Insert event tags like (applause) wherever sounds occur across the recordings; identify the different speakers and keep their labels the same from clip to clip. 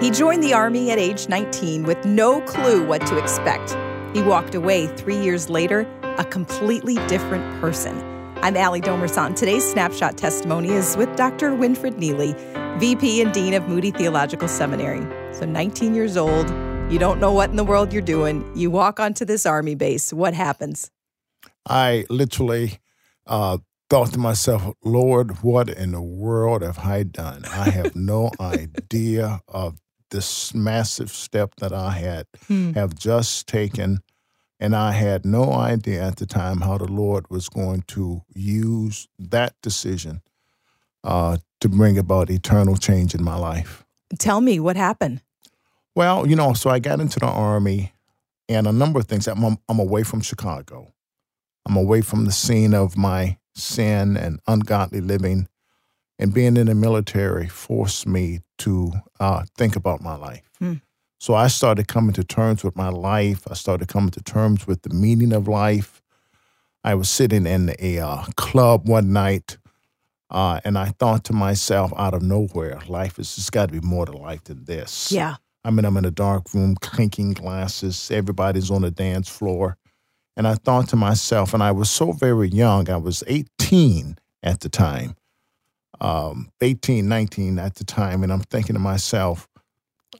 Speaker 1: He joined the Army at age 19 with no clue what to expect. He walked away three years later, a completely different person. I'm Allie Domerson. Today's snapshot testimony is with Dr. Winfred Neely, VP and Dean of Moody Theological Seminary. So, 19 years old, you don't know what in the world you're doing. You walk onto this Army base. What happens?
Speaker 2: I literally uh, thought to myself, Lord, what in the world have I done? I have no (laughs) idea of this massive step that I had hmm. have just taken. And I had no idea at the time how the Lord was going to use that decision uh, to bring about eternal change in my life.
Speaker 1: Tell me what happened.
Speaker 2: Well, you know, so I got into the Army and a number of things. I'm, I'm away from Chicago. I'm away from the scene of my sin and ungodly living. And being in the military forced me to uh, think about my life. Hmm. So I started coming to terms with my life. I started coming to terms with the meaning of life. I was sitting in a uh, club one night, uh, and I thought to myself, out of nowhere, life has just got to be more to life than this.
Speaker 1: Yeah.
Speaker 2: I mean, I'm in a dark room, clinking glasses. Everybody's on the dance floor. And I thought to myself, and I was so very young, I was 18 at the time, um, 18, 19 at the time. And I'm thinking to myself,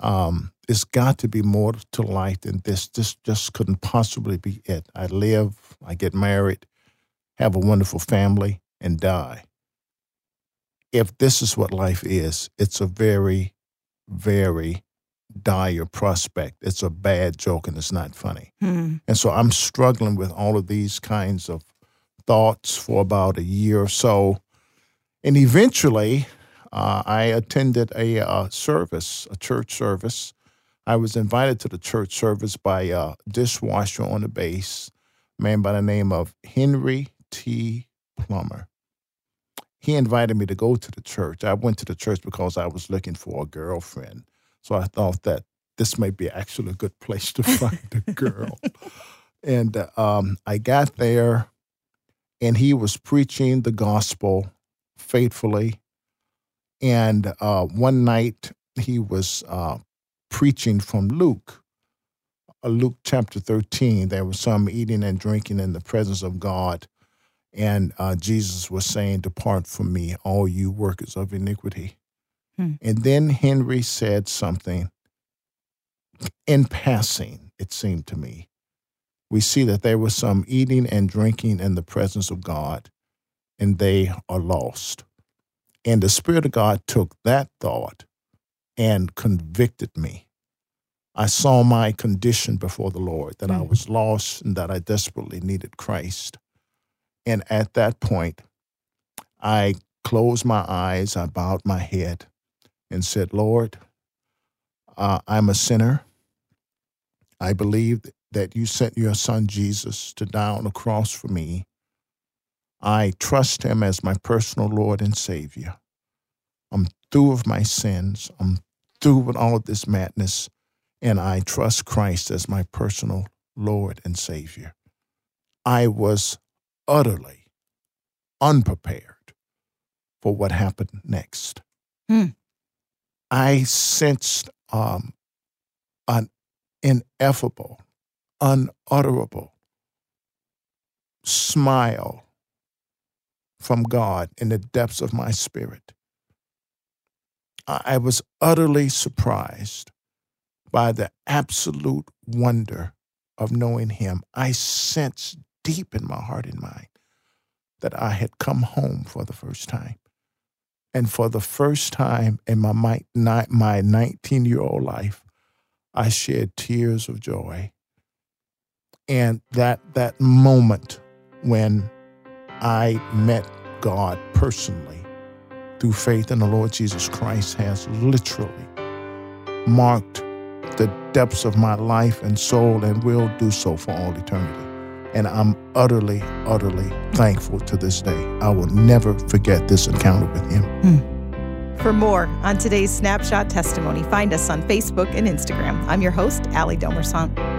Speaker 2: um, it's got to be more to life than this. This just couldn't possibly be it. I live, I get married, have a wonderful family, and die. If this is what life is, it's a very, very dire prospect. It's a bad joke and it's not funny. Hmm. And so I'm struggling with all of these kinds of thoughts for about a year or so. And eventually, uh, I attended a uh, service, a church service. I was invited to the church service by a dishwasher on the base, a man by the name of Henry T. Plummer. He invited me to go to the church. I went to the church because I was looking for a girlfriend. So I thought that this may be actually a good (laughs) place to find a girl. and uh, um, I got there, and he was preaching the gospel faithfully. And uh, one night he was uh, preaching from Luke, uh, Luke chapter 13. There was some eating and drinking in the presence of God. And uh, Jesus was saying, Depart from me, all you workers of iniquity. Hmm. And then Henry said something in passing, it seemed to me. We see that there was some eating and drinking in the presence of God, and they are lost. And the Spirit of God took that thought and convicted me. I saw my condition before the Lord, that mm. I hmm. was lost and that I desperately needed Christ. And at that point, I closed my eyes, I bowed my head, and said, Lord, uh, I'm a sinner. I believe that you sent your son Jesus to die on the cross for me. I trust him as my personal Lord and Savior. I'm through with my sins. I'm through with all of this madness, and I trust Christ as my personal Lord and Savior. I was utterly unprepared for what happened next. Hmm. I sensed um, an ineffable, unutterable smile from God in the depths of my spirit. I was utterly surprised by the absolute wonder of knowing Him. I sensed deep in my heart and mind that I had come home for the first time. And for the first time in my, my, my 19 year old life, I shed tears of joy. And that, that moment when I met God personally through faith in the Lord Jesus Christ has literally marked the depths of my life and soul and will do so for all eternity. And I'm utterly, utterly thankful to this day. I will never forget this encounter with him. Hmm.
Speaker 1: For more on today's Snapshot testimony, find us on Facebook and Instagram. I'm your host, Allie Domerson.